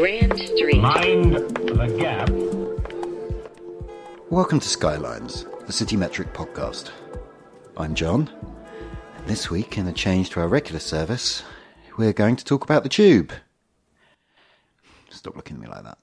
Grand Street. Mind the gap. Welcome to Skylines, the CityMetric podcast. I'm John, and this week, in a change to our regular service, we're going to talk about the tube. Stop looking at me like that.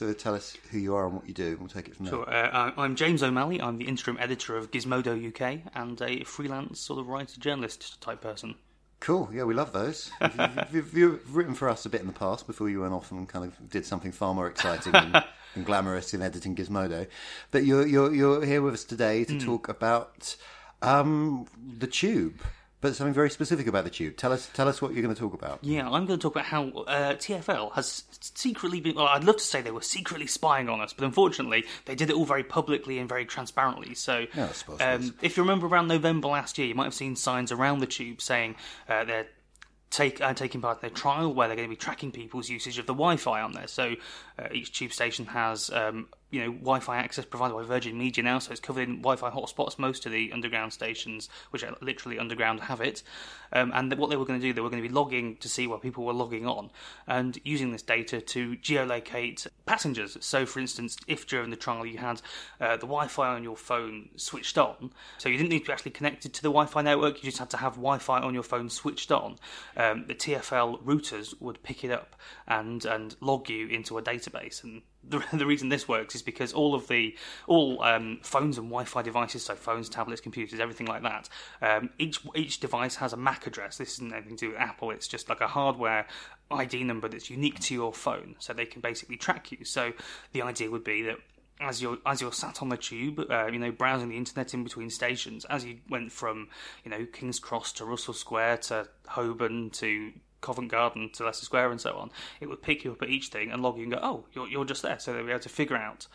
You tell us who you are and what you do? and We'll take it from there. Sure. Uh, I'm James O'Malley. I'm the interim editor of Gizmodo UK and a freelance sort of writer journalist type person. Cool. Yeah, we love those. you've, you've, you've written for us a bit in the past before you went off and kind of did something far more exciting and, and glamorous in editing Gizmodo. But you're you're you're here with us today to talk about um, the tube, but something very specific about the tube. Tell us tell us what you're going to talk about. Yeah, I'm going to talk about how uh, TFL has secretly been. Well, I'd love to say they were secretly spying on us, but unfortunately, they did it all very publicly and very transparently. So, Yeah, I suppose it is. um, if you remember around November last year, you might have seen signs around the tube saying uh, they're. Take, uh, taking part in their trial where they're going to be tracking people's usage of the Wi-Fi on there. So uh, each tube station has um, you know Wi-Fi access provided by Virgin Media now, so it's covered in Wi-Fi hotspots. Most of the underground stations, which are literally underground, have it. Um, and what they were going to do, they were going to be logging to see where people were logging on, and using this data to geolocate passengers. So, for instance, if during the trial you had uh, the Wi-Fi on your phone switched on, so you didn't need to be actually connected to the Wi-Fi network, you just had to have Wi-Fi on your phone switched on. Um, the TFL routers would pick it up and and log you into a database and the, the reason this works is because all of the all um, phones and Wi-Fi devices, so phones, tablets, computers, everything like that, um, each each device has a MAC address. This isn't anything to do with Apple. It's just like a hardware ID number that's unique to your phone, so they can basically track you. So the idea would be that as you're as you're sat on the tube, uh, you know, browsing the internet in between stations, as you went from you know King's Cross to Russell Square to Holborn to Covent Garden to Leicester Square and so on, it would pick you up at each thing and log you and go, oh, you're you're just there, so they'll be able to figure out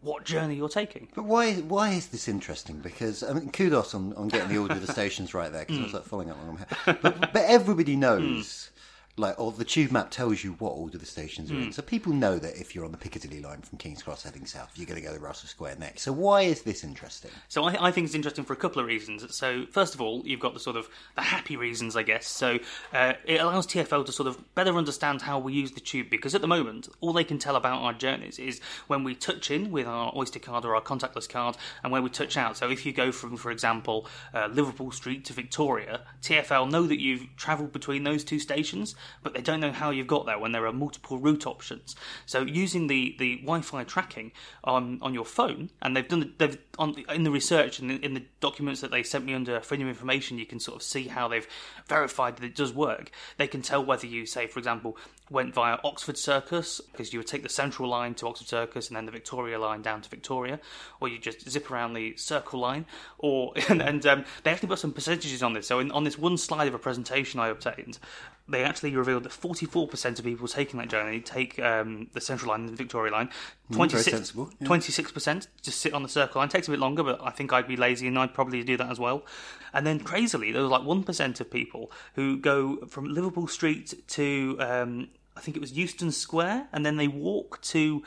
what journey you're taking. But why why is this interesting? Because I mean, kudos on, on getting the order of the stations right there. Because I was like following up on them. But, but everybody knows, hmm. Like, or the tube map tells you what order the stations are in. So people know that if you're on the Piccadilly line from King's Cross heading south, you're going to go to Russell Square next. So why is this interesting? So I, I think it's interesting for a couple of reasons. So first of all, you've got the sort of the happy reasons, I guess. So uh, it allows TFL to sort of better understand how we use the tube because at the moment, all they can tell about our journeys is when we touch in with our Oyster card or our contactless card, and when we touch out. So if you go from, for example, uh, Liverpool Street to Victoria, TFL know that you've travelled between those two stations, but they don't know how you've got there when there are multiple route options. So using the, the Wi-Fi tracking on, on your phone, and they've done they've on in the research and in, in the documents that they sent me under freedom of information, you can sort of see how they've verified that it does work. They can tell whether you say, for example, went via Oxford Circus because you would take the Central line to Oxford Circus and then the Victoria line down to Victoria, or you just zip around the Circle line, or and, and um, they actually put some percentages on this. So in, on this one slide of a presentation I obtained, they actually revealed that 44% of people taking that journey take um, the Central Line and the Victoria Line. Mm, very 26, sensible, yeah. 26% just sit on the Circle Line. takes a bit longer, but I think I'd be lazy and I'd probably do that as well. And then crazily, there was like 1% of people who go from Liverpool Street to, um, I think it was Euston Square, and then they walk to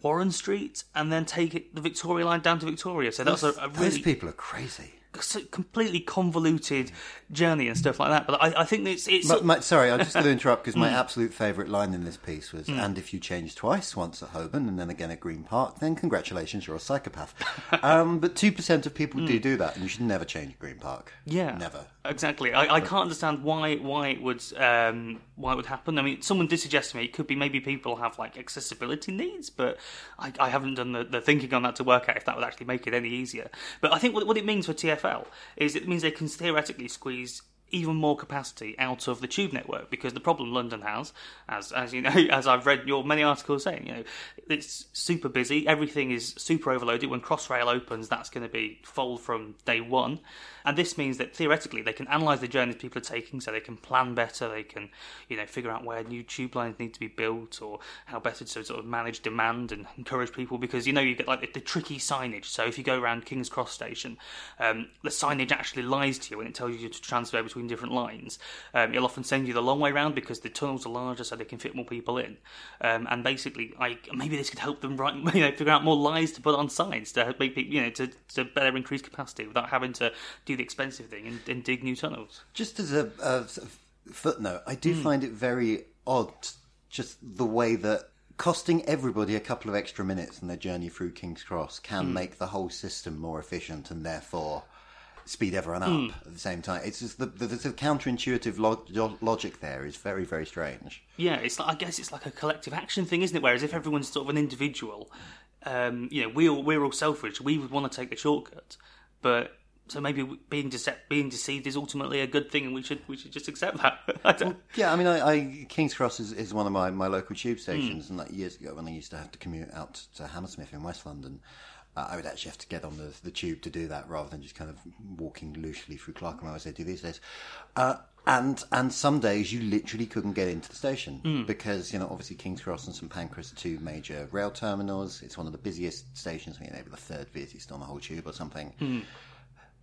Warren Street and then take it, the Victoria Line down to Victoria. So that's a, a Those people are crazy. Completely convoluted journey and stuff like that. But I, I think it's it's But, my, sorry, I'm just going to interrupt because my absolute favourite line in this piece was, "And if you change twice, once at Holborn and then again at Green Park, then congratulations, you're a psychopath." um, but two percent of people do do that, and you should never change at Green Park. Yeah, never. exactly. I, I can't understand why why it would um, why it would happen. I mean, someone did suggest to me it could be maybe people have like accessibility needs, but I, I haven't done the, the thinking on that to work out if that would actually make it any easier. But I think what, what it means for Is it means they can theoretically squeeze even more capacity out of the tube network because the problem London has, as as you know, as I've read your many articles saying, you know, it's super busy. Everything is super overloaded. When Crossrail opens, that's going to be full from day one, and this means that theoretically they can analyse the journeys people are taking, so they can plan better. They can, you know, figure out where new tube lines need to be built or how better to sort of manage demand and encourage people because you know you get like the, the tricky signage. So if you go around King's Cross station, um, the signage actually lies to you when it tells you to transfer between different lines. Um, it'll often send you the long way round because the tunnels are larger, so they can fit more people in. Um, and basically, I maybe this could help them write, you know, figure out more lies to put on signs to make people, you know, to, to better increase capacity without having to do the expensive thing and, and dig new tunnels. Just as a, a sort of footnote, I do find it very odd, just the way that costing everybody a couple of extra minutes in their journey through King's Cross can Hmm. make the whole system more efficient and therefore speed everyone up Hmm. at the same time. It's just the, the, the counterintuitive log- logic there is very, very strange. Yeah, it's like I guess it's like a collective action thing, isn't it? Whereas if everyone's sort of an individual, um, you know, we all, we're all selfish. We would want to take the shortcut, but so maybe being dece- being deceived is ultimately a good thing, and we should we should just accept that. I don't, Yeah, I mean, I, I King's Cross is, is one of my, my local tube stations, and like years ago when I used to have to commute out to Hammersmith in West London, uh, I would actually have to get on the, the tube to do that rather than just kind of walking loosely through Clerkenwell as I do these days. Uh, and and some days you literally couldn't get into the station Hmm. because you know obviously King's Cross and St Pancras are two major rail terminals. It's one of the busiest stations, I think maybe the third busiest on the whole tube or something. Hmm.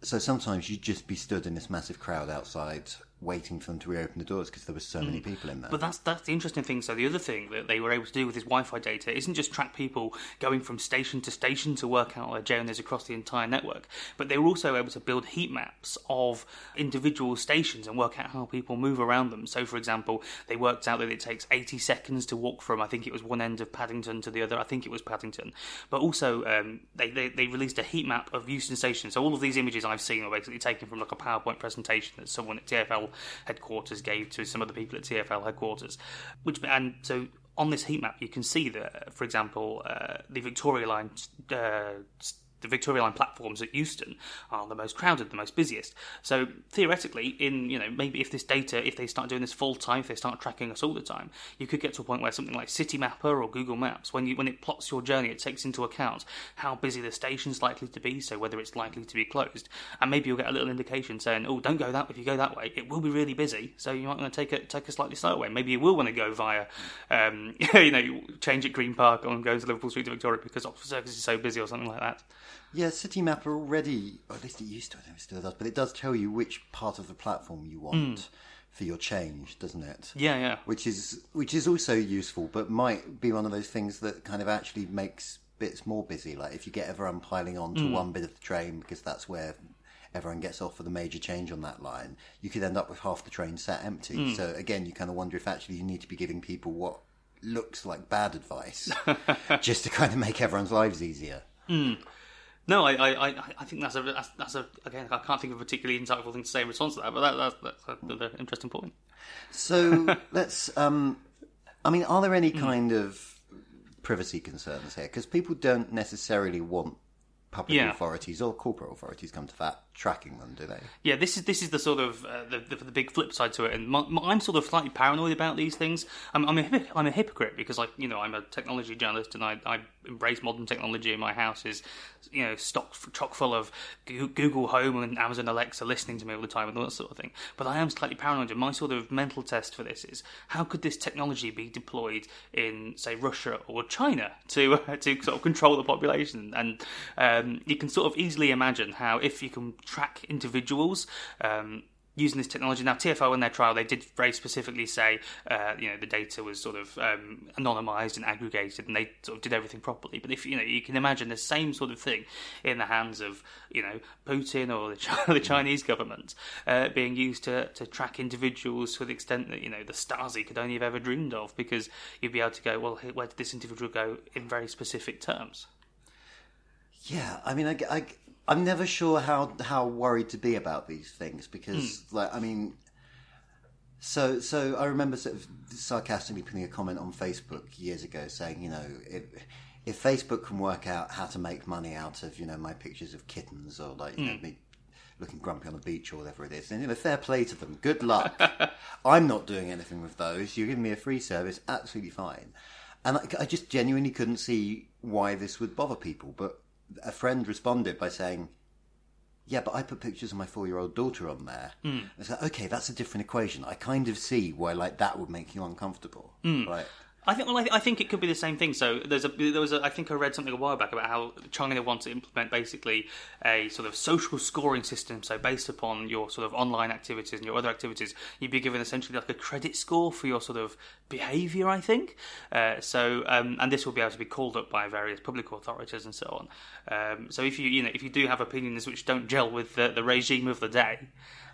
So sometimes you'd just be stood in this massive crowd outside waiting for them to reopen the doors because there were so many people in there. But that's that's the interesting thing. So the other thing that they were able to do with this Wi-Fi data isn't just track people going from station to station to work out where their journeys across the entire network, but they were also able to build heat maps of individual stations and work out how people move around them. So, for example, they worked out that it takes 80 seconds to walk from I think it was one end of Paddington to the other. I think it was Paddington, but also um, they, they they released a heat map of Euston Station. So all of these images I've seen are basically taken from like a PowerPoint presentation that someone at TFL headquarters gave to some of the people at TFL headquarters. Which and so on this heat map you can see that, for example, uh, the Victoria Line. Uh, the Victoria Line platforms at Euston are the most crowded, the most busiest. So theoretically, in you know maybe if this data, if they start doing this full time, if they start tracking us all the time, you could get to a point where something like Citymapper or Google Maps, when you when it plots your journey, it takes into account how busy the station's likely to be, so whether it's likely to be closed, and maybe you'll get a little indication saying, oh, don't go that if you go that way, it will be really busy, so you might want to take a take a slightly slower way. Maybe you will want to go via, um, you know, change at Green Park and go to Liverpool Street to Victoria because Oxford Circus is so busy or something like that. Yeah, Citymapper already, or at least it used to, I don't know it still does, but it does tell you which part of the platform you want hmm. for your change, doesn't it? Yeah, yeah. Which is which is also useful, but might be one of those things that kind of actually makes bits more busy. Like if you get everyone piling on to hmm. one bit of the train because that's where everyone gets off for the major change on that line, you could end up with half the train sat empty. Hmm. So again, you kind of wonder if actually you need to be giving people what looks like bad advice just to kind of make everyone's lives easier. Hmm. No, I, I, I, I think that's a, that's, that's a, again, I can't think of a particularly insightful thing to say in response to that, but that, that's, that's another interesting point. So let's. Um, I mean, are there any kind of privacy concerns here? Because people don't necessarily want public Yeah. authorities or corporate authorities come to that tracking them, do they? Yeah, this is this is the sort of uh, the, the the big flip side to it, and my, my, I'm sort of slightly paranoid about these things. I'm I'm a, I'm a hypocrite because like you know I'm a technology journalist and I, I embrace modern technology. My house is you know stock chock full of Google Home and Amazon Alexa listening to me all the time and all that sort of thing. But I am slightly paranoid, and my sort of mental test for this is how could this technology be deployed in say Russia or China to to sort of control the population? And um, you can sort of easily imagine how if you can track individuals. Um, Using this technology now, TFL in their trial, they did very specifically say, uh, you know, the data was sort of um, anonymized and aggregated, and they sort of did everything properly. But if you know, you can imagine the same sort of thing in the hands of, you know, Putin or the, the Chinese government uh, being used to, to track individuals to the extent that you know the Stasi could only have ever dreamed of, because you'd be able to go, well, where did this individual go in very specific terms? Yeah, I mean, I, I, I'm never sure how how worried to be about these things because, hmm. like, I mean, so so I remember sort of sarcastically putting a comment on Facebook years ago saying, you know, if if Facebook can work out how to make money out of you know my pictures of kittens or like you know hmm. me looking grumpy on the beach or whatever it is, then you know, fair play to them. Good luck. I'm not doing anything with those. You're giving me a free service, absolutely fine. And I, I just genuinely couldn't see why this would bother people. But a friend responded by saying, "Yeah, but I put pictures of my four-year-old daughter on there." Mm. It's like, okay, that's a different equation. I kind of see why like that would make you uncomfortable, right? I think. Well, I, I think it could be the same thing. So there's a there was a, I think I read something a while back about how China wants to implement basically a sort of social scoring system. So based upon your sort of online activities and your other activities, you'd be given essentially like a credit score for your sort of behaviour. I think. Uh, so um, and this will be able to be called up by various public authorities and so on. Um, so if you you know if you do have opinions which don't gel with the, the regime of the day,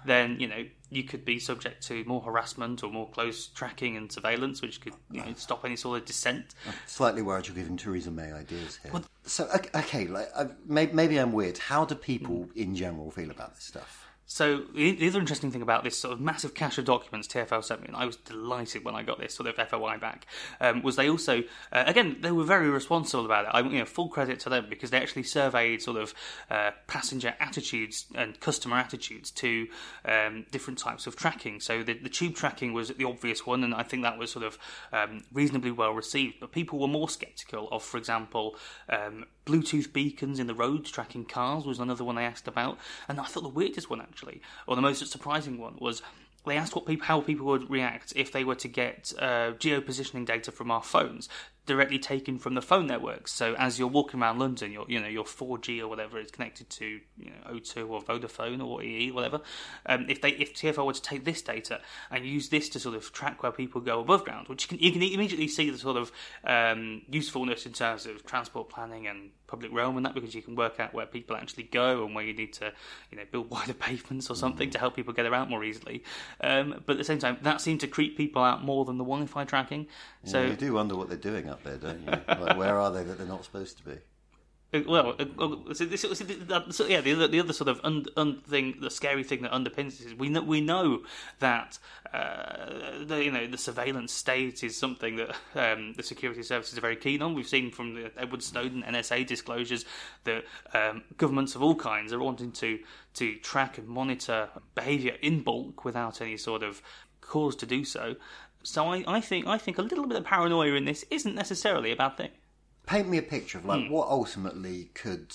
then you know you could be subject to more harassment or more close tracking and surveillance, which could you know, stop any sort of dissent. Slightly worried you're giving Theresa May ideas here. so okay, like maybe I'm weird. How do people in general feel about this stuff? So the the other interesting thing about this sort of massive cache of documents TFL sent me, and I was delighted when I got this sort of FOI back, um, was they also uh, again they were very responsible about it. I you know full credit to them because they actually surveyed sort of uh, passenger attitudes and customer attitudes to um, different types of tracking. So the, the tube tracking was the obvious one, and I think that was sort of um, reasonably well received. But people were more sceptical of, for example, um, Bluetooth beacons in the roads tracking cars was another one they asked about, and I thought the weirdest one or the most surprising one, was they asked what people, how people would react if they were to get uh, geopositioning data from our phones directly taken from the phone networks. So as you're walking around London, your you know your 4G or whatever is connected to you know O2 or Vodafone or EE whatever. Um, if they if TFL were to take this data and use this to sort of track where people go above ground, which you can you can immediately see the sort of um, usefulness in terms of transport planning and public realm and that because you can work out where people actually go and where you need to you know build wider pavements or something to help people get around more easily. Um, but at the same time, that seemed to creep people out more than the Wi-Fi tracking. So you do wonder what they're doing up there, don't you? like, where are they that they're not supposed to be? Uh, Well, uh, so, yeah, the other, the other sort of un, un thing, the scary thing that underpins this is we know we know that uh, the you know the surveillance state is something that um, the security services are very keen on. We've seen from the Edward Snowden NSA disclosures that um, governments of all kinds are wanting to to track and monitor behaviour in bulk without any sort of cause to do so. So I, I think I think a little bit of paranoia in this isn't necessarily a bad thing. Paint me a picture of like what ultimately could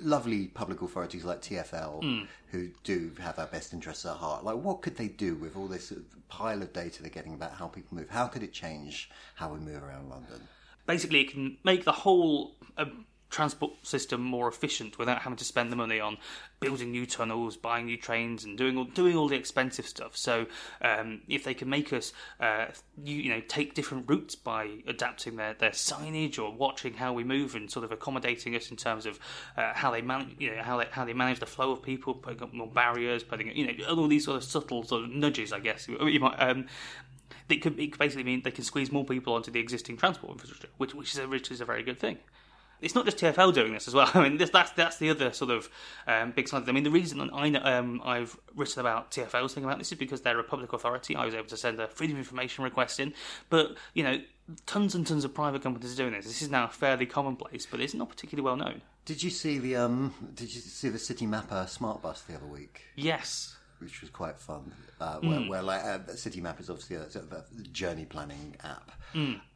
lovely public authorities like TFL, who do have our best interests at heart, like what could they do with all this pile of data they're getting about how people move? How could it change how we move around London? basically it can make the whole uh, transport system more efficient without having to spend the money on building new tunnels, buying new trains, and doing all doing all the expensive stuff. So um, if they can make us, uh, you, you know, take different routes by adapting their, their signage or watching how we move and sort of accommodating us in terms of uh, how they manage, you know, how they how they manage the flow of people, putting up more barriers, putting you know all these sort of subtle sort of nudges, I guess you might. Um, it could, it could basically mean they can squeeze more people onto the existing transport infrastructure, which which is a, which is a very good thing. It's not just TFL doing this as well. I mean, this, that's that's the other sort of um, big side. I mean, the reason I know, um, I've written about TFL's thing about this is because they're a public authority. I was able to send a freedom of information request in, but you know, tons and tons of private companies are doing this. This is now fairly commonplace, but it's not particularly well known. Did you see the um? Did you see the Citymapper smart bus the other week? Yes. Which was quite fun. Uh, where, where like uh, City Map is obviously a, sort of a journey planning app,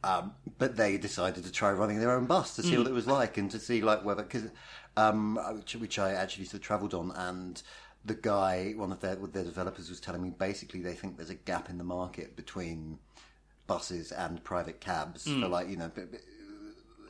um, but they decided to try running their own bus to see what it was like and to see like whether because um, which, which I actually sort of travelled on and. The guy, one of their their developers, was telling me basically they think there's a gap in the market between buses and private cabs for like you know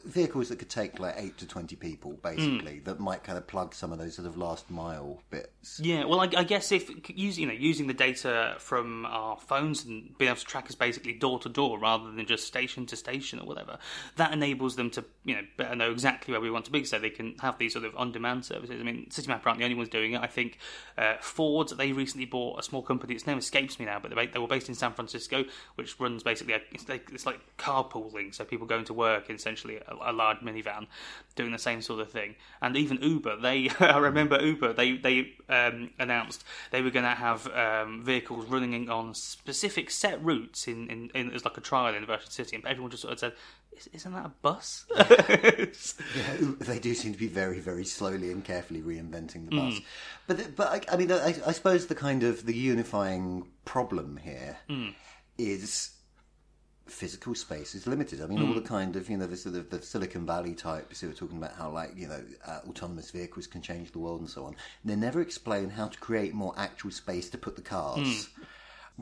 vehicles that could take like eight to twenty people, basically that might kind of plug some of those sort of last mile bits. Yeah, well, I, I guess if using you know using the data from our phones and being able to track us basically door to door rather than just station to station or whatever, that enables them to you know better know exactly where we want to be, so they can have these sort of on-demand services. I mean, CityMap aren't the only ones doing it. I think uh, Ford they recently bought a small company. Its name escapes me now, but they they were based in San Francisco, which runs basically a, it's like it's like carpooling, so people going to work essentially a, a large minivan doing the same sort of thing. And even Uber, they I remember Uber they they um, announced they were going to have um, vehicles running on specific set routes in, in, in as like a trial in the Virgin City, and everyone just sort of said. "Is- Isn't that a bus? Yeah, they do seem to be very, very slowly and carefully reinventing the bus. But, but I, I mean, I, I suppose the kind of the unifying problem here is physical space is limited. I mean, all the kind of you know the sort of the Silicon Valley types who are talking about how like you know uh, autonomous vehicles can change the world and so on. They never explain how to create more actual space to put the cars.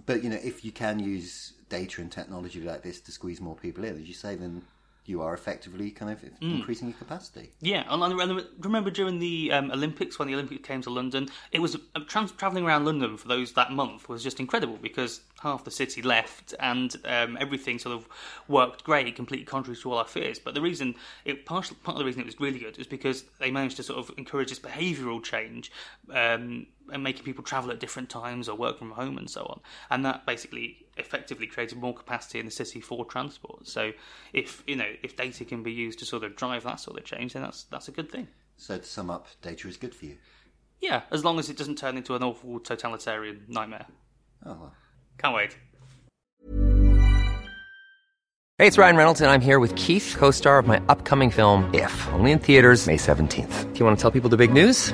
But you know, if you can use data and technology like this to squeeze more people in, as you say, then you are effectively kind of increasing your capacity. Yeah, and I remember during the um, Olympics when the Olympics came to London, it was uh, trans- traveling around London for those that month was just incredible because half the city left and um, everything sort of worked great, completely contrary to all our fears. But the reason, it partial, part of the reason it was really good is because they managed to sort of encourage this behavioural change. Um, and making people travel at different times or work from home and so on. And that basically effectively created more capacity in the city for transport. So if you know if data can be used to sort of drive that sort of change, then that's that's a good thing. So to sum up, data is good for you. Yeah, as long as it doesn't turn into an awful totalitarian nightmare. Oh well. Can't wait. Hey, it's Ryan Reynolds, and I'm here with Keith, co star of my upcoming film, If, only in theaters, May 17th. Do you want to tell people the big news?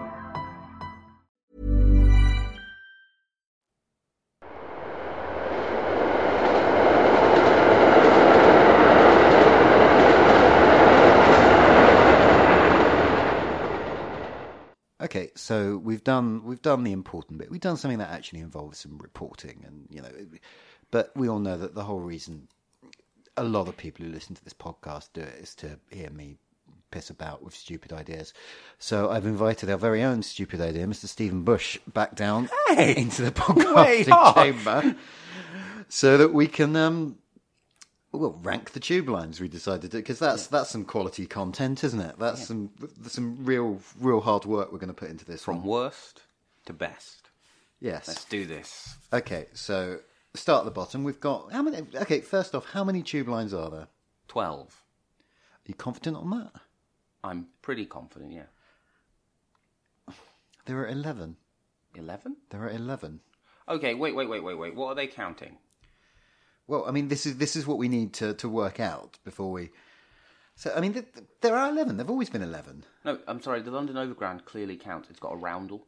Okay, so we've done we've done the important bit. We've done something that actually involves some reporting, and you know, but we all know that the whole reason a lot of people who listen to this podcast do it is to hear me piss about with stupid ideas. So I've invited our very own stupid idea, Mr. Stephen Bush, back down into the podcasting chamber, so that we can um, well rank the tube lines. We decided to, because that's that's some quality content, isn't it? That's some some real real hard work we're going to put into this. From one. worst to best. yes. Let's do this. Okay, so start at the bottom. We've got how many? Okay, first off, how many tube lines are there? 12. Are you confident on that? I'm pretty confident. Yeah, There are 11. eleven. There are 11. Okay, wait, wait, wait, wait, wait. What are they counting? Well, I mean, this is this is what we need to, to work out before we. So, I mean, th- th- there are 11. There've always been 11. No, I'm sorry. The London Overground clearly counts. It's got a roundel.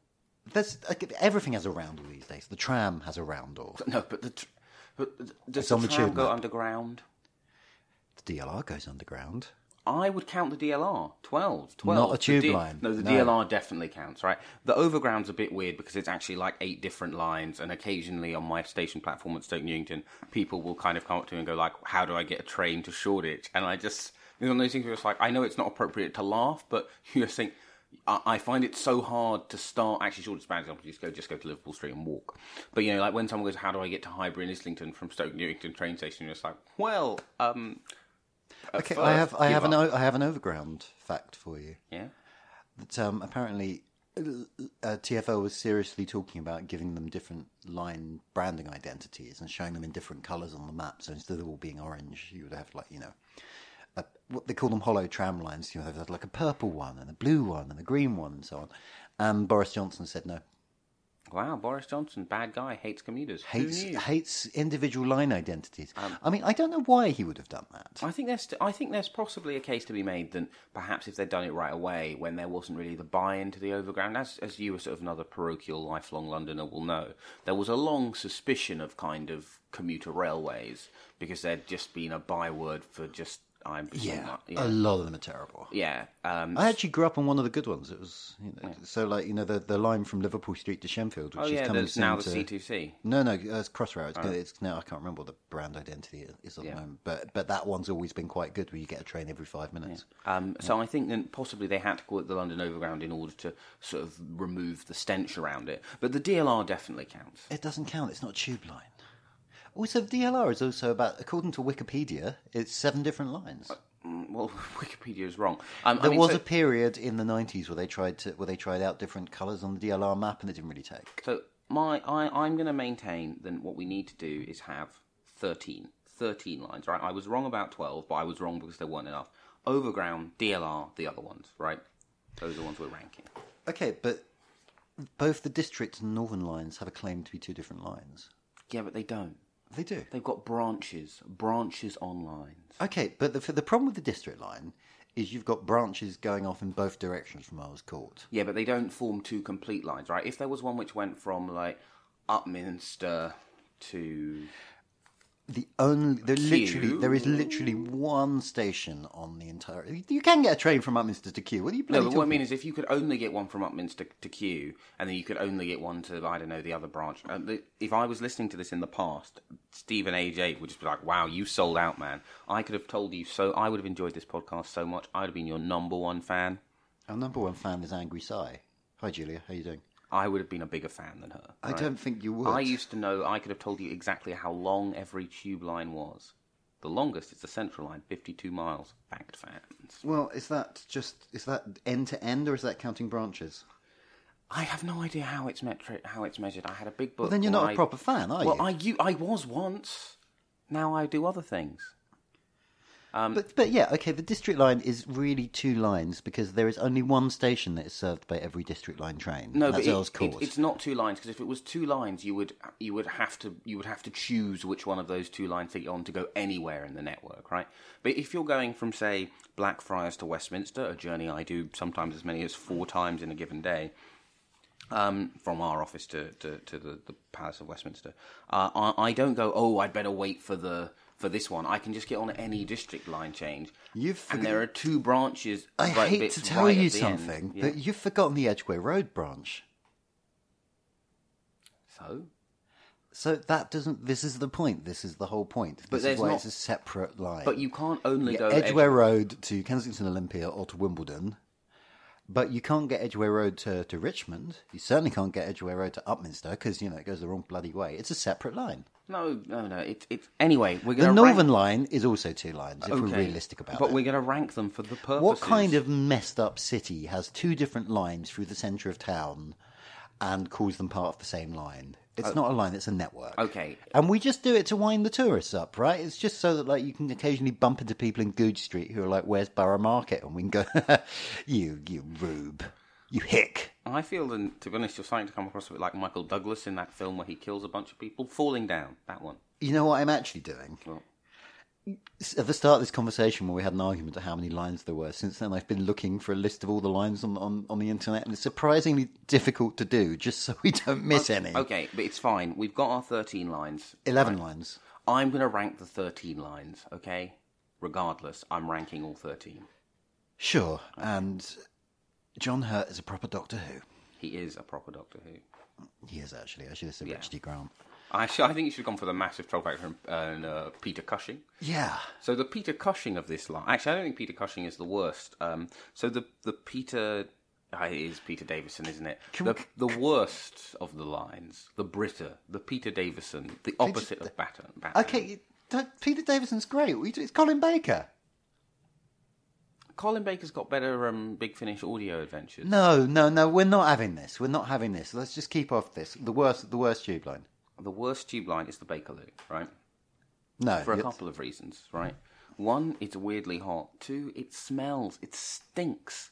There's, like, everything has a roundel these days. The tram has a roundel. No, but the tr- but does It's the on the tram go map. underground? The DLR goes underground. I would count the DLR. 12. 12. Not a The tube D- line. No, the No. DLR definitely counts, right? The Overground's a bit weird because it's actually like eight different lines, and occasionally on my station platform at Stoke Newington, people will kind of come up to me and go like, how do I get a train to Shoreditch? And I just, it's one of those things where it's like, I know it's not appropriate to laugh, but you just think, I find it so hard to start. Actually, Shoreditch, bad example. Just go, just go to Liverpool Street and walk. But you know, like when someone goes, "How do I get to Highbury and Islington from Stoke Newington train station?" You're just like, "Well, um, Okay, I have I have an up." o- I have an overground fact for you. yeah." That um, apparently uh, TFL was seriously talking about giving them different line branding identities and showing them in different colours on the map. So instead of all being orange, you would have like you know. A, what they call them hollow tram lines. You know, they've had like a purple one and a blue one and a green one and so on. And Boris Johnson said no. Wow, Boris Johnson, bad guy, hates commuters. Who Hates knew? hates individual line identities. Um, I mean, I don't know why he would have done that. I think there's I think there's possibly a case to be made that perhaps if they'd done it right away, when there wasn't really the buy-in to the overground, as as you, as sort of another parochial, lifelong Londoner, will know, there was a long suspicion of kind of commuter railways because there'd just been a byword for just I'm Yeah, yeah, a lot of them are terrible. yeah. Um, I actually grew up on one of the good ones. It was you know, so like you know the the line from Liverpool Street to Shenfield, which oh is yeah, soon now the to- C2C. No, no, uh, it's Crossrail. It's, it's now I can't remember what the brand identity is at Yeah. the moment, but but that one's always been quite good, where you get a train every five minutes. Um, so I think that possibly they had to call it the London Overground in order to sort of remove the stench around it. But the DLR definitely counts. It doesn't count. It's not a tube line. Also, DLR is also about, according to Wikipedia, it's seven different lines. Mm, Well, Wikipedia is wrong. Um, I There mean, was so- a period in the nineties where they tried to where they tried out different colours on the DLR map, and it didn't really take. So my I, I'm going to maintain that what we need to do is have 13, 13 lines, right? I was wrong about 12, but I was wrong because there weren't enough. Overground, DLR, the other ones, right? Those are the ones we're ranking. Okay, but both the district and northern lines have a claim to be two different lines. Yeah, but they don't. They do. They've got branches, branches on lines. Okay, but the, the problem with the district line is you've got branches going off in both directions from Earl's Court. Yeah, but they don't form two complete lines, right? If there was one which went from like Upminster to The only there literally there is literally one station on the entire. You can get a train from Upminster to Kew. What are you no, what I mean is if you could only get one from Upminster to Kew, and then you could only get one to I don't know the other branch. Um, the, if I was listening to this in the past, Stephen AJ would just be like, "Wow, you sold out, man! I could have told you so. I would have enjoyed this podcast so much. I'd have been your number one fan. Our number one fan is Angry Sai. Hi Julia, how are you doing? I would have been a bigger fan than her. I right? don't think you would. I used to know. I could have told you exactly how long every tube line was. The longest is the Central Line, fifty-two miles. Fact fans. Well, is that just is that end to end or is that counting branches? I have no idea how it's metri- how it's measured. I had a big book. Well, then you're not a I- proper fan, are well, you? Well, I you, I was once. Now I do other things. Um, But but yeah, okay. The district line is really two lines because there is only one station that is served by every district line train. no, that's but it- it- it's not two lines because if it was two lines, you would you would have to you would have to choose which one of those two lines that you're on to go anywhere in the network, right? But if you're going from say Blackfriars to Westminster, a journey I do sometimes as many as four times in a given day, um, from our office to, to, to the, the Palace of Westminster. Uh, I, I don't go, oh, I'd better wait for the for this one. I can just get on any district line change. You've and there are two branches. I right hate to tell right you at the end. something, Yeah. but you've forgotten the Edgware Road branch. So, So that doesn't. This is the point. This is the whole point. This But is why not- it's a separate line. but you can't only You go Edgware Edge- Road to Kensington Olympia or to Wimbledon, but you can't get Edgware Road to, to Richmond. You certainly can't get Edgware Road to Upminster because you know it goes the wrong bloody way. It's a separate line. No, no, no. It's it's anyway. We're The going to The Northern Line is also two lines. If we're realistic about it. but it. we're going to rank them for the purpose. What kind of messed up city has two different lines through the centre of town and calls them part of the same line. It's Oh. not a line; it's a network. Okay. And we just do it to wind the tourists up, right? It's just so that like you can occasionally bump into people in Goodge Street who are like, "Where's Borough Market?" and we can go, "You, you rube, you hick." I feel that, to be honest, you're starting to come across a bit like Michael Douglas in that film where he kills a bunch of people, falling down. That one. You know what I'm actually doing? What? At the start of this conversation, where we had an argument of how many lines there were, since then I've been looking for a list of all the lines on on, on the internet, and it's surprisingly difficult to do, just so we don't miss any. Okay, but it's fine. We've got our 13 lines. Eleven Right. lines. I'm going to rank the 13 lines, okay? Regardless, I'm ranking all 13. Sure, and John Hurt is a proper Doctor Who. He is a proper Doctor Who. He is actually. I should have said Yeah. Richard. Grant. I, sh- I think you should have gone for the massive troll factor and, uh, Peter Cushing. Yeah. So the Peter Cushing of this line, actually, I don't think Peter Cushing is the worst. Um, so the the Peter it is Peter Davison, isn't it? The, the worst of the lines, the Britta, the Peter Davison, the opposite of Batten. Batten. Okay, Peter Davison's great. It's Colin Baker. Colin Baker's got better um, Big Finish audio adventures. No, no, no. We're not having this. We're not having this. Let's just keep off this. The worst, the worst tube line. The worst tube line is the Bakerloo, right? No, For a it's- couple of reasons, right? One, it's weirdly hot. Two, it smells. It stinks.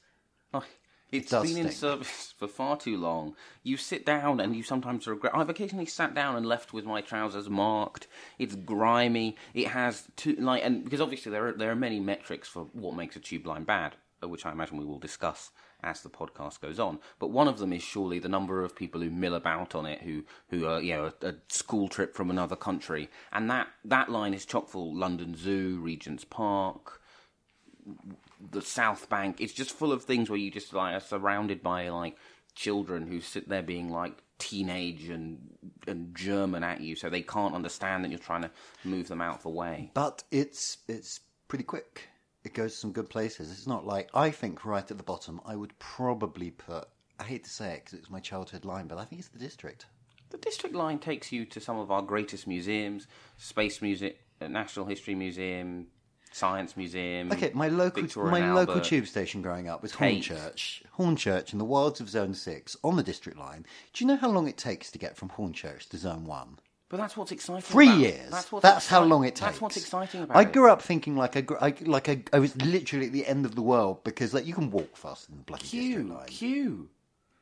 Like, it's does been in service for far too long. You sit down and you sometimes regret. I've occasionally sat down and left with my trousers marked. It's grimy. It has two like, and because obviously there are there are many metrics for what makes a tube line bad, which I imagine we will discuss as the podcast goes on. But one of them is surely the number of people who mill about on it, who who are you know a, a school trip from another country, and that that line is chock full. London Zoo, Regent's Park, the South Bank. It's just full of things where you just like are surrounded by like children who sit there being like teenage and and German at you, so they can't understand that you're trying to move them out of the way. But it's it's pretty quick. It goes to some good places. It's not like I think right at the bottom. I would probably put. I hate to say it because it was my childhood line, but I think it's the district. The district line takes you to some of our greatest museums: Space Music, National History Museum, Science Museum. Okay, my local Victoria my local Albert. tube station growing up was Tate. Hornchurch. Hornchurch in the wilds of Zone Six on the District Line. Do you know how long it takes to get from Hornchurch to Zone One? But that's what's exciting. Three about years. That's, That's, how long it takes. That's what's exciting about it. I it. grew up thinking like a, gr- I, like a, I was literally at the end of the world because like you can walk faster than the bloody District Q, Line. Q.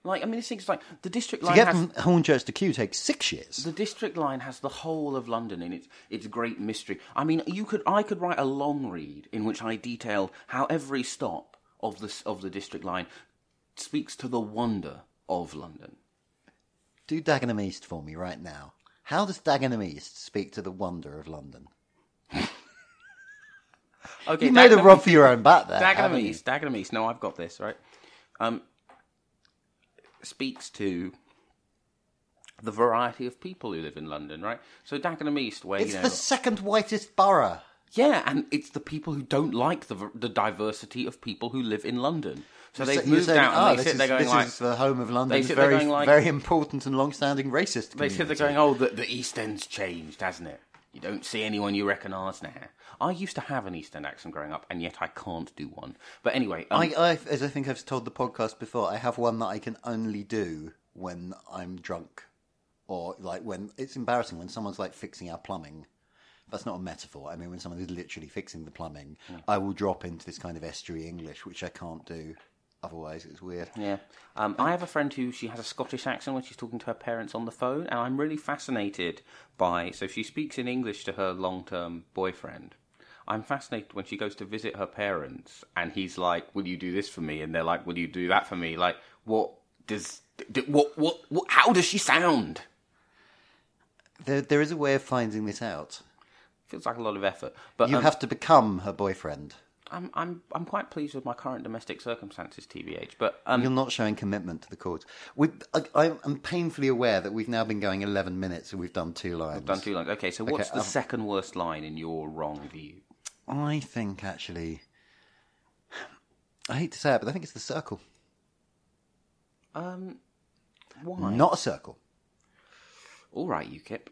Like I mean, this thing's like the district line. To get from Hornchurch to Kew takes six years. the district line has the whole of London in its its great mystery. I mean, you could I could write a long read in which I detail how every stop of the of the district line speaks to the wonder of London. Do Dagenham East for me right now. How does Dagenham East speak to the wonder of London? Okay, you made a rub for your own back there. Dagenham you? East, Dagenham East. No, I've got this right. Um, speaks to the variety of people who live in London, right? So Dagenham East, where It's you know, the second whitest borough. yeah, and it's the people who don't like the the diversity of people who live in London. So they've moved saying, out "Ah, and they this sit is, there going this like, is the home of London. they It's very, going like- very important and long-standing racist. they sit there community. going, oh, the, the East End's changed, hasn't it? You don't see anyone you recognise now. I used to have an East End accent growing up, and yet I can't do one. But anyway, um, I, I, as I think I've told the podcast before, I have one that I can only do when I'm drunk, or like when it's embarrassing when someone's like fixing our plumbing. That's not a metaphor. I mean, when someone is literally fixing the plumbing, I will drop into this kind of estuary English, which I can't do. Otherwise, it's weird. Yeah. Um, I have a friend who she has a Scottish accent when she's talking to her parents on the phone, and I'm really fascinated by. So she speaks in English to her long-term boyfriend. I'm fascinated when she goes to visit her parents, and he's like, "Will you do this for me?" And they're like, "Will you do that for me?" Like, what does what what, what how does she sound? There, there is a way of finding this out. Feels like a lot of effort, but you um, have to become her boyfriend. I'm I'm I'm quite pleased with my current domestic circumstances, TBH. But um, You're not showing commitment to the cause. We, I, I'm painfully aware that we've now been going 11 minutes and we've done two lines. Done two lines. Okay, so what's Okay, the um, second worst line in your wrong view? I think actually, I hate to say it, but I think it's the circle, Um, why? not a circle. All right, UKIP.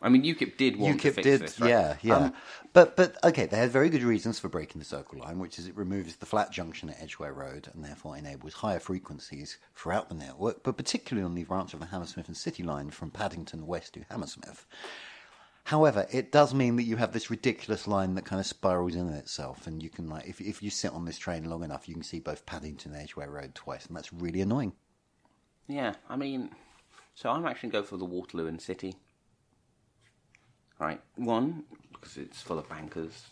I mean, UKIP did want to fix did, this, right? yeah, yeah. Um, but but okay, they had very good reasons for breaking the circle line, which is it removes the flat junction at Edgware Road and therefore enables higher frequencies throughout the network, but particularly on the branch of the Hammersmith and City line from Paddington west to Hammersmith. However, it does mean that you have this ridiculous line that kind of spirals in itself, and you can like if if you sit on this train long enough, you can see both Paddington and Edgware Road twice, and that's really annoying. Yeah, I mean, so I'm actually going for the Waterloo and City. Right, one because it's full of bankers.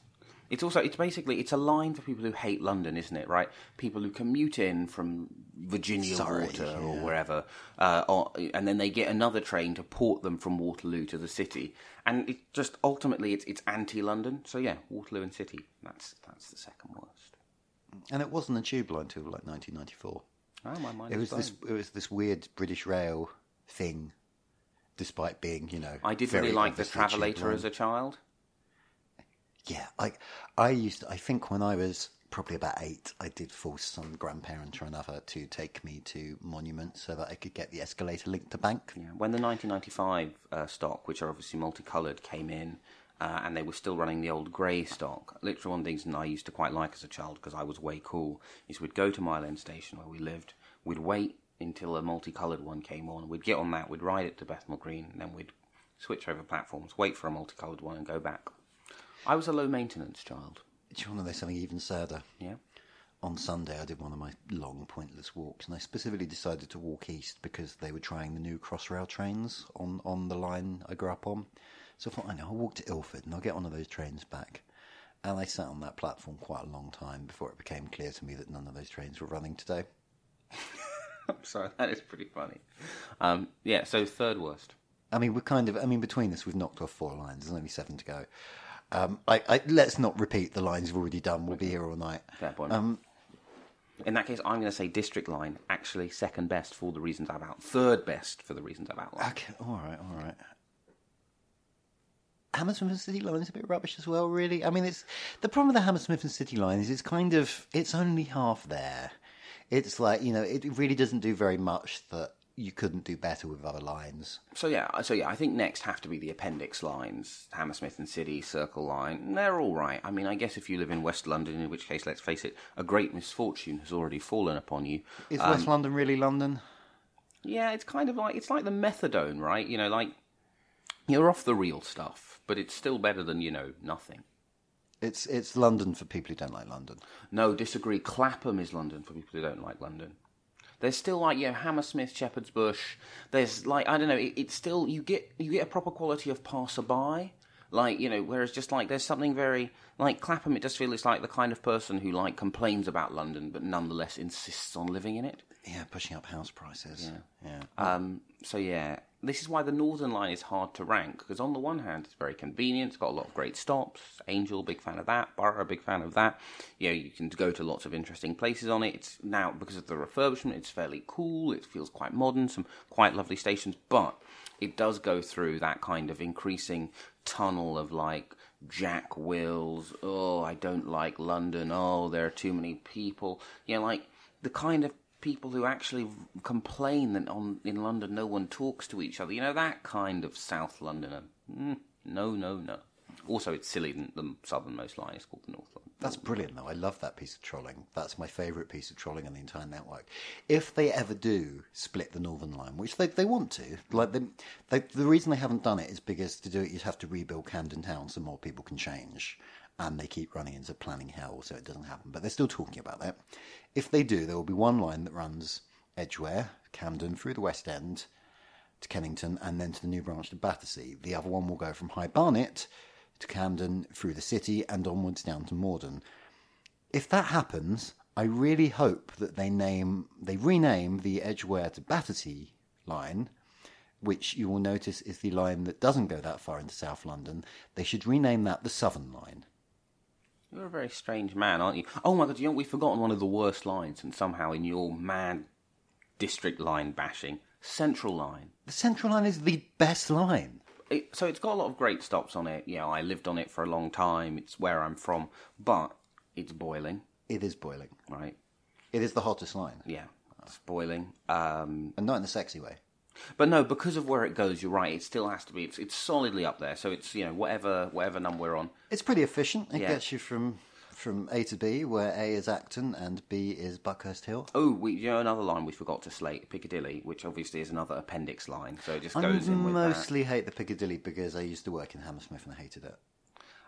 It's also it's basically it's a line for people who hate London, isn't it? Right, people who commute in from Virginia Surrey, Water or wherever, uh, or, and then they get another train to port them from Waterloo to the city, and it just ultimately it's it's anti-London. So yeah, Waterloo and City. That's that's the second worst. And it wasn't a tube line till like 1994. Oh, my mind It is was this. It was this weird British Rail thing, despite being you know. I did really like the Travelator as a child. Yeah, I I used to, I think when I was probably about eight, I did force some grandparent or another to take me to Monument so that I could get the escalator linked to Bank. Yeah, when the 1995 uh, stock, which are obviously multicoloured, came in, uh, and they were still running the old grey stock. Literally, one of the things I used to quite like as a child because I was way cool is we'd go to Mile End Station where we lived, we'd wait until a multicoloured one came on, we'd get on that, we'd ride it to Bethnal Green, and then we'd switch over platforms, wait for a multicoloured one, and go back. I was a low maintenance child. Do you want to know something even sadder? Yeah. On Sunday, I did one of my long, pointless walks, and I specifically decided to walk east because they were trying the new Crossrail trains on, on the line I grew up on. So I thought, I know, I'll walk to Ilford and I'll get one of those trains back. And I sat on that platform quite a long time before it became clear to me that none of those trains were running today. I'm sorry, that is pretty funny. Um, yeah, so third worst. I mean, we're kind of. I mean, between us, we've knocked off four lines. There's only seven to go. Um, I, I, let's not repeat the lines we've already done. We'll be here all night. Fair point. Um, In that case, I'm going to say District Line, actually second best for the reasons I've outlined. Third best for the reasons I've outlined. okay, all right, all right. Hammersmith and City Line is a bit rubbish as well, really. I mean, it's the problem with the Hammersmith and City Line is it's kind of it's only half there. It's like you know, it really doesn't do very much that you couldn't do better with other lines. So yeah, so yeah, I think next have to be the appendix lines, Hammersmith and City, Circle Line. They're all right. I mean, I guess if you live in West London, in which case, let's face it, a great misfortune has already fallen upon you. Is Um, West London really London? Yeah, it's kind of like it's like the methadone, right? You know, like you're off the real stuff, but it's still better than you know nothing. It's it's London for people who don't like London. No, disagree. Clapham is London for people who don't like London. There's still like you know Hammersmith, Shepherd's Bush. There's like I don't know. It, it's still you get you get a proper quality of passerby. Like you know, whereas just like there's something very like Clapham. It just feels it's like the kind of person who like complains about London, but nonetheless insists on living in it. Yeah, pushing up house prices. Yeah, yeah. Um, so yeah, this is why the Northern Line is hard to rank because on the one hand it's very convenient, it's got a lot of great stops. Angel, big fan of that. Borough, big fan of that. You know, you can go to lots of interesting places on it. It's now because of the refurbishment, it's fairly cool. It feels quite modern, some quite lovely stations, but it does go through that kind of increasing tunnel of like Jack Wills. Oh, I don't like London. Oh, there are too many people. You know, like the kind of people who actually complain that on in London no one talks to each other. You know that kind of South Londoner. Mm, no, no, no. Also, it's silly that the southernmost line is called the North Line. That's brilliant, though. I love that piece of trolling. That's my favourite piece of trolling on the entire network. If they ever do split the Northern Line, which they, they want to, like they, they, the reason they haven't done it is because to do it you'd have to rebuild Camden Town so more people can change, and they keep running into planning hell, so it doesn't happen. But they're still talking about that. If they do, there will be one line that runs Edgware, Camden through the West End to Kennington, and then to the new branch to Battersea. The other one will go from High Barnet to Camden through the city and onwards down to Morden. If that happens, I really hope that they name they rename the Edgware to Battersea line, which you will notice is the line that doesn't go that far into South London. They should rename that the Southern line. You're a very strange man, aren't you? Oh my god, you know we've forgotten one of the worst lines, and somehow in your mad district line bashing, Central Line. The Central line is the best line. it, so it's got a lot of great stops on it. You know, I lived on it for a long time. It's where I'm from, but it's boiling, It is boiling. right? It is the hottest line, Yeah, it's boiling. Um, and not in a sexy way. But no, because of where it goes, you're right. It still has to be. It's, it's solidly up there. So it's you know whatever whatever number we're on. It's pretty efficient. It Yeah. gets you from from A to B, where A is Acton and B is Buckhurst Hill. Oh, we you know another line we forgot to slate Piccadilly, which obviously is another appendix line. So it just I goes in with that. mostly hate the Piccadilly because I used to work in Hammersmith and I hated it.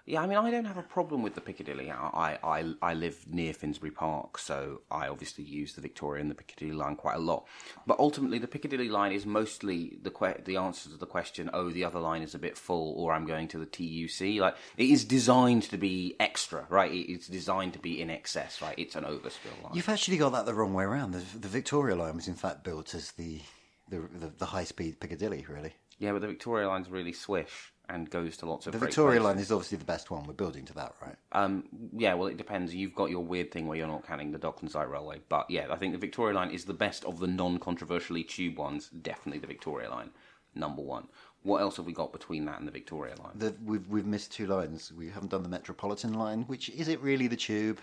Yeah, I mean, I don't have a problem with the Piccadilly. I, I, I live near Finsbury Park, so I obviously use the Victoria and the Piccadilly line quite a lot. But ultimately, the Piccadilly line is mostly the que- the answer to the question, oh, the other line is a bit full, or I'm going to the TUC. Like, it is designed to be extra, right? It's designed to be in excess, right? It's an overspill line. You've actually got that the wrong way around. The, the Victoria line was in fact built as the the, the, the high speed Piccadilly, really. Yeah, but the Victoria line's really swish and goes to lots of The Victoria places. line is obviously the best one. We're building to that, right? Um, yeah, well, it depends. You've got your weird thing where you're not counting the Docklands Light Railway, but yeah, I think the Victoria Line is the best of the non-controversially tube ones. Definitely the Victoria Line, number one. What else have we got between that and the Victoria Line? The, we've we've missed two lines. We haven't done the Metropolitan line, which is it really the tube?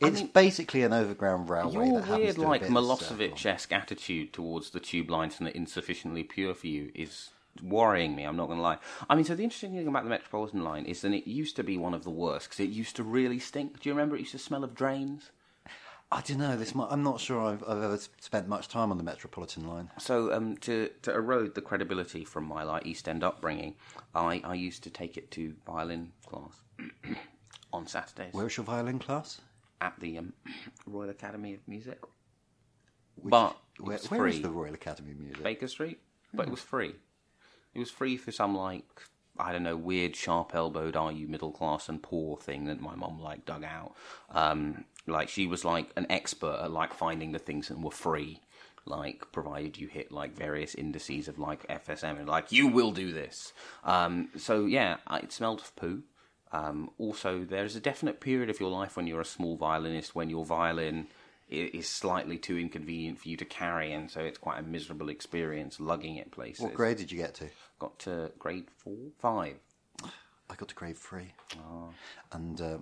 It's basically an overground railway. Your that weird, like Milosevic-esque attitude towards the tube lines and the insufficiently pure for you is worrying me. I'm not going to lie. I mean, so the interesting thing about the Metropolitan line is that it used to be one of the worst because it used to really stink. Do you remember it used to smell of drains? I don't know. This might, I'm not sure I've, I've ever spent much time on the Metropolitan line. So um, to to erode the credibility from my like East End upbringing, I, I used to take it to violin class on Saturdays Where's your violin class? at the um, Royal Academy of Music. but it Where, was where free. the Royal Academy of Music? Baker Street, but it was free. It was free for some like I don't know weird sharp elbowed are you middle class and poor thing that my mum like dug out. Um, like she was like an expert at like finding the things that were free. Like provided you hit like various indices of like FSM and like you will do this. Um, so yeah, it smelled of poo. Um, also, there is a definite period of your life when you're a small violinist when your violin is slightly too inconvenient for you to carry, and so it's quite a miserable experience lugging it places. What grade did you get to? Got to grade four, five. I got to grade three. Oh. And uh,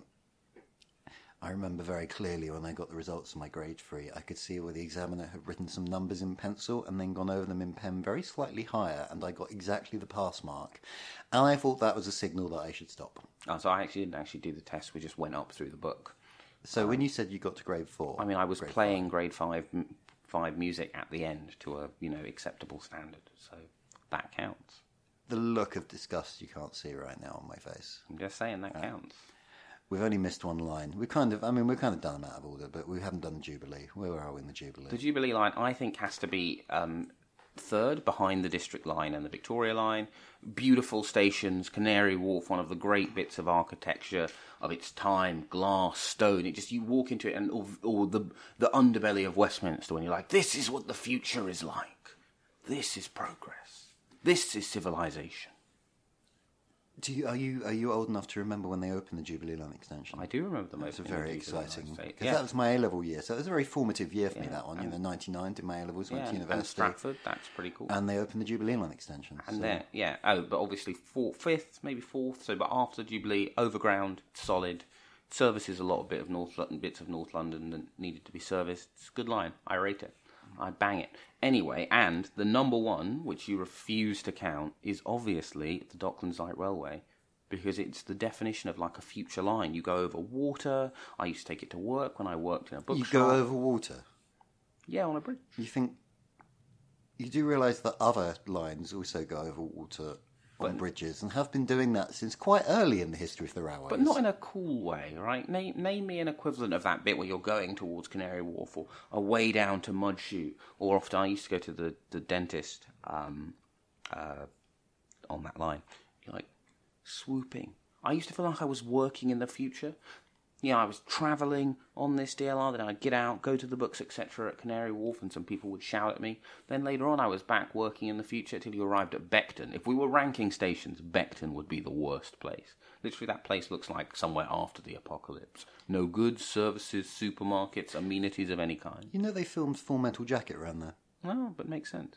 I remember very clearly when I got the results of my grade three, I could see where the examiner had written some numbers in pencil and then gone over them in pen very slightly higher, and I got exactly the pass mark. And I thought that was a signal that I should stop. Oh, so I actually didn't actually do the test. We just went up through the book. So when you said you got to grade four, I mean, I was grade playing grade five m- five music at the end to a you know acceptable standard, so that counts. the look of disgust you can't see right now on my face. I'm just saying that counts. We've only missed one line. We kind of, I mean, we've kind of done them out of order, but we haven't done the Jubilee. Where are we in the Jubilee? The Jubilee line, I think, has to be um, third behind the District line and the Victoria line. Beautiful stations, Canary Wharf, one of the great bits of architecture of its time, glass, stone. It just you walk into it and or, or the the underbelly of Westminster, and you're like, this is what the future is like. This is progress. This is civilization. Do you, are you are you old enough to remember when they opened the Jubilee Line extension? I do remember the That's most a very exciting Because because that was my A level year, so it was a very formative year for me. That one, you know, ninety nine did my A levels, went yeah, to and university, Stratford, that's pretty cool. and they opened the Jubilee Line extension. And so- there, yeah. Oh, but obviously fourth, fifth, maybe fourth. So, but after Jubilee, overground, solid. Services a lot of bit of North London, bits of North London that needed to be serviced. It's a good line. I rate it. I bang it. Anyway, and the number one, which you refuse to count, is obviously the Docklands Light Railway. Because it's the definition of like a future line. You go over water. I used to take it to work when I worked in a bookshop. you go over water. Yeah, on a bridge. You think you do realise that other lines also go over water on bridges and have been doing that since quite early in the history of the railways. But not in a cool way, right? Name, name me an equivalent of that bit where you're going towards Canary Wharf or away down to Mudchute. Or often I used to go to the, the dentist um, uh, on that line. You're like swooping. I used to feel like I was working in the future. Know, I was travelling on this DLR, then I'd get out, go to the books, etc. at Canary Wharf, and some people would shout at me. Then later on, I was back working in the future till you arrived at Beckton. If we were ranking stations, Beckton would be the worst place. Literally, that place looks like somewhere after the apocalypse. No goods, services, supermarkets, amenities of any kind. you know they filmed Full Metal Jacket around there. No, but makes sense.